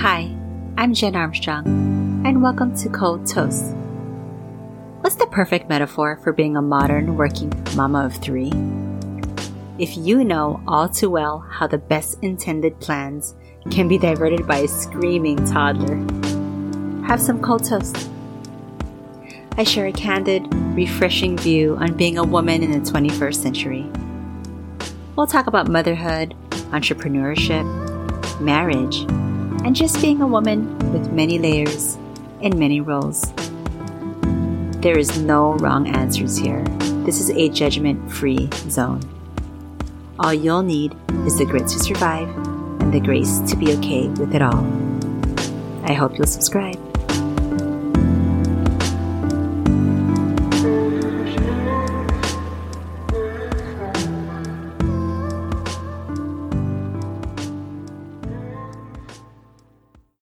Hi, I'm Jen Armstrong, and welcome to Cold Toast. What's the perfect metaphor for being a modern working mama of three? If you know all too well how the best intended plans can be diverted by a screaming toddler, have some cold toast. I share a candid, refreshing view on being a woman in the 21st century. We'll talk about motherhood, entrepreneurship, marriage, and just being a woman with many layers and many roles. There is no wrong answers here. This is a judgment free zone. All you'll need is the grit to survive and the grace to be okay with it all. I hope you'll subscribe.